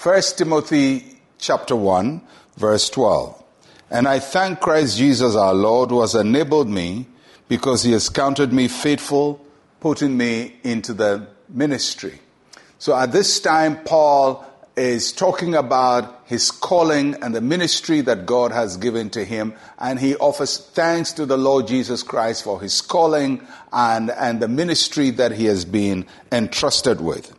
1 Timothy chapter 1, verse 12. And I thank Christ Jesus our Lord who has enabled me because he has counted me faithful, putting me into the ministry. So at this time, Paul is talking about his calling and the ministry that God has given to him. And he offers thanks to the Lord Jesus Christ for his calling and, and the ministry that he has been entrusted with.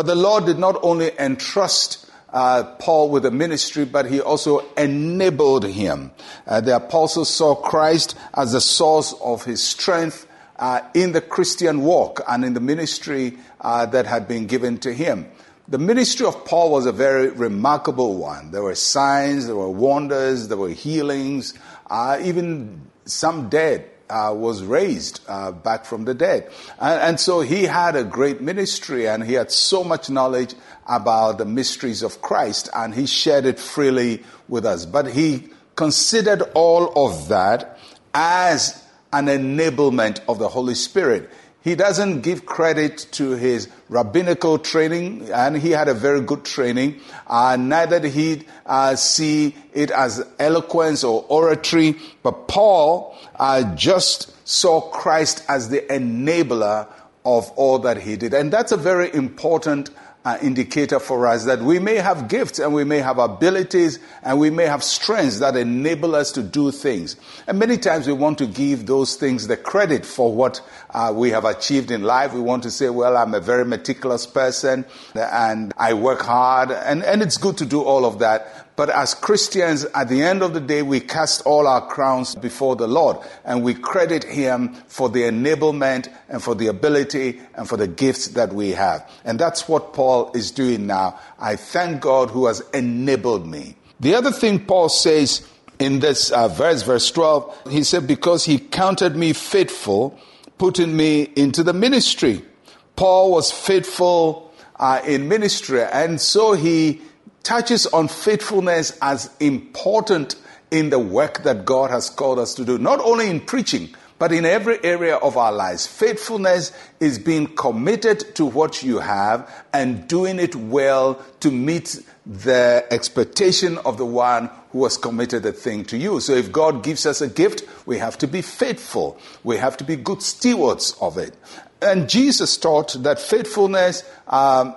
But the Lord did not only entrust uh, Paul with the ministry, but he also enabled him. Uh, the apostles saw Christ as the source of his strength uh, in the Christian walk and in the ministry uh, that had been given to him. The ministry of Paul was a very remarkable one. There were signs, there were wonders, there were healings, uh, even some dead uh, was raised uh, back from the dead. And, and, so he had a great ministry and he had so much knowledge about the mysteries of Christ and he shared it freely with us. But he considered all of that as an enablement of the Holy Spirit. He doesn't give credit to his rabbinical training, and he had a very good training. Uh, neither did he uh, see it as eloquence or oratory, but Paul uh, just saw Christ as the enabler of all that he did. And that's a very important uh, indicator for us that we may have gifts and we may have abilities and we may have strengths that enable us to do things. And many times we want to give those things the credit for what uh, we have achieved in life. We want to say, well, I'm a very meticulous person and I work hard and, and it's good to do all of that. But as Christians, at the end of the day, we cast all our crowns before the Lord and we credit Him for the enablement and for the ability and for the gifts that we have. And that's what Paul is doing now. I thank God who has enabled me. The other thing Paul says in this uh, verse, verse 12, he said, because he counted me faithful, putting me into the ministry. Paul was faithful uh, in ministry, and so he touches on faithfulness as important in the work that God has called us to do, not only in preaching, but in every area of our lives. Faithfulness is being committed to what you have and doing it well to meet the expectation of the one who has committed the thing to you. So if God gives us a gift, we have to be faithful. We have to be good stewards of it. And Jesus taught that faithfulness um,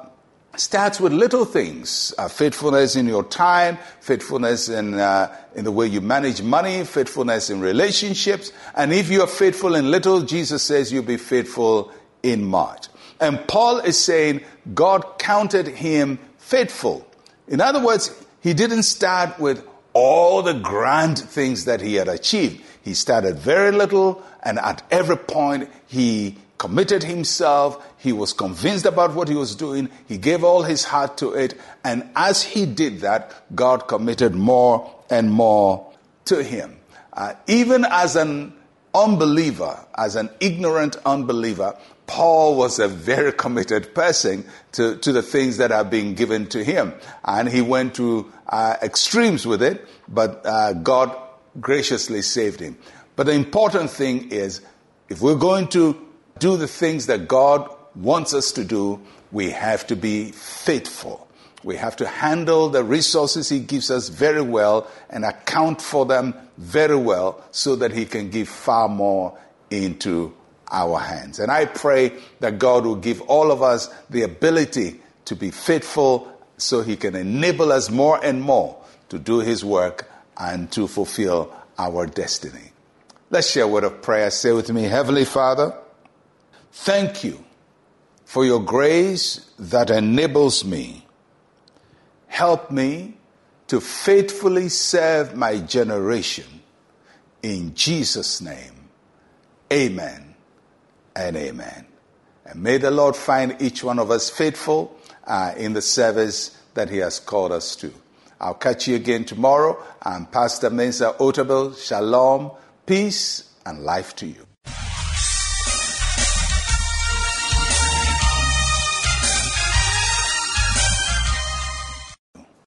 starts with little things uh, faithfulness in your time, faithfulness in, uh, in the way you manage money, faithfulness in relationships. And if you are faithful in little, Jesus says you'll be faithful in much. And Paul is saying God counted him faithful. In other words, he didn't start with all the grand things that he had achieved. He started very little, and at every point, he committed himself. He was convinced about what he was doing. He gave all his heart to it. And as he did that, God committed more and more to him. Uh, even as an unbeliever, as an ignorant unbeliever, Paul was a very committed person to, to the things that are being given to him. And he went to uh, extremes with it, but uh, God graciously saved him. But the important thing is, if we're going to do the things that God wants us to do, we have to be faithful. We have to handle the resources He gives us very well and account for them very well so that He can give far more into our hands. And I pray that God will give all of us the ability to be faithful so He can enable us more and more to do His work and to fulfill our destiny. Let's share a word of prayer. Say with me, Heavenly Father, Thank you for your grace that enables me. Help me to faithfully serve my generation. In Jesus' name, amen and amen. And may the Lord find each one of us faithful uh, in the service that He has called us to. I'll catch you again tomorrow. I'm Pastor Mensa Otabil. Shalom, peace, and life to you.